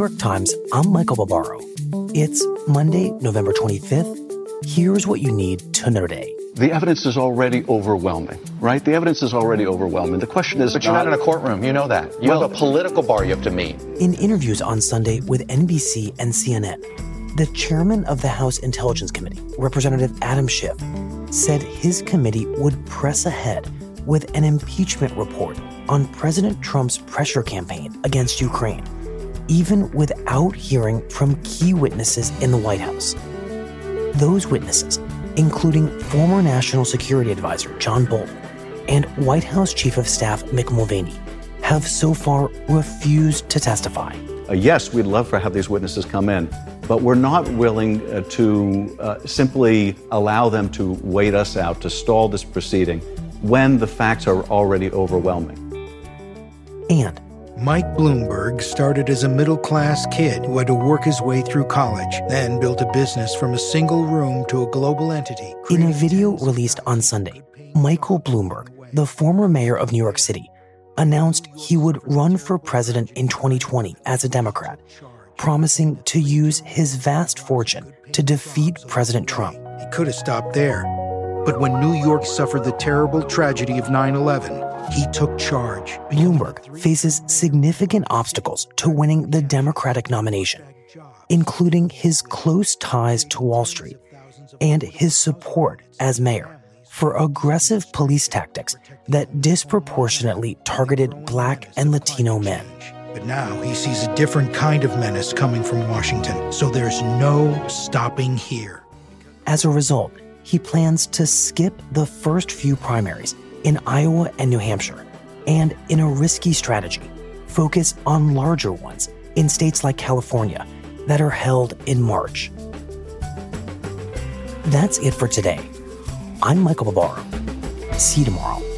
York Times, I'm Michael Barbaro. It's Monday, November 25th. Here's what you need to know today. The evidence is already overwhelming, right? The evidence is already overwhelming. The question is But you're not in a courtroom. You know that. You Well- have a political bar you have to meet. In interviews on Sunday with NBC and CNN, the chairman of the House Intelligence Committee, Representative Adam Schiff, said his committee would press ahead with an impeachment report on President Trump's pressure campaign against Ukraine, even without hearing from key witnesses in the White House. Those witnesses, including former National Security Advisor John Bolton and White House Chief of Staff Mick Mulvaney, have so far refused to testify. Uh, yes, we'd love to have these witnesses come in, but we're not willing uh, to uh, simply allow them to wait us out, to stall this proceeding when the facts are already overwhelming. And Mike Bloomberg started as a middle class kid who had to work his way through college, then built a business from a single room to a global entity. in a video released on Sunday, Michael Bloomberg, the former mayor of New York City, announced he would run for president in 2020 as a Democrat, promising to use his vast fortune to defeat President Trump. He could have stopped there. But when New York suffered the terrible tragedy of 9 11, he took charge. Bloomberg faces significant obstacles to winning the Democratic nomination, including his close ties to Wall Street and his support as mayor for aggressive police tactics that disproportionately targeted black and Latino men. But now he sees a different kind of menace coming from Washington, so there's no stopping here. As a result, he plans to skip the first few primaries in Iowa and New Hampshire, and in a risky strategy, focus on larger ones in states like California that are held in March. That's it for today. I'm Michael Barbaro. See you tomorrow.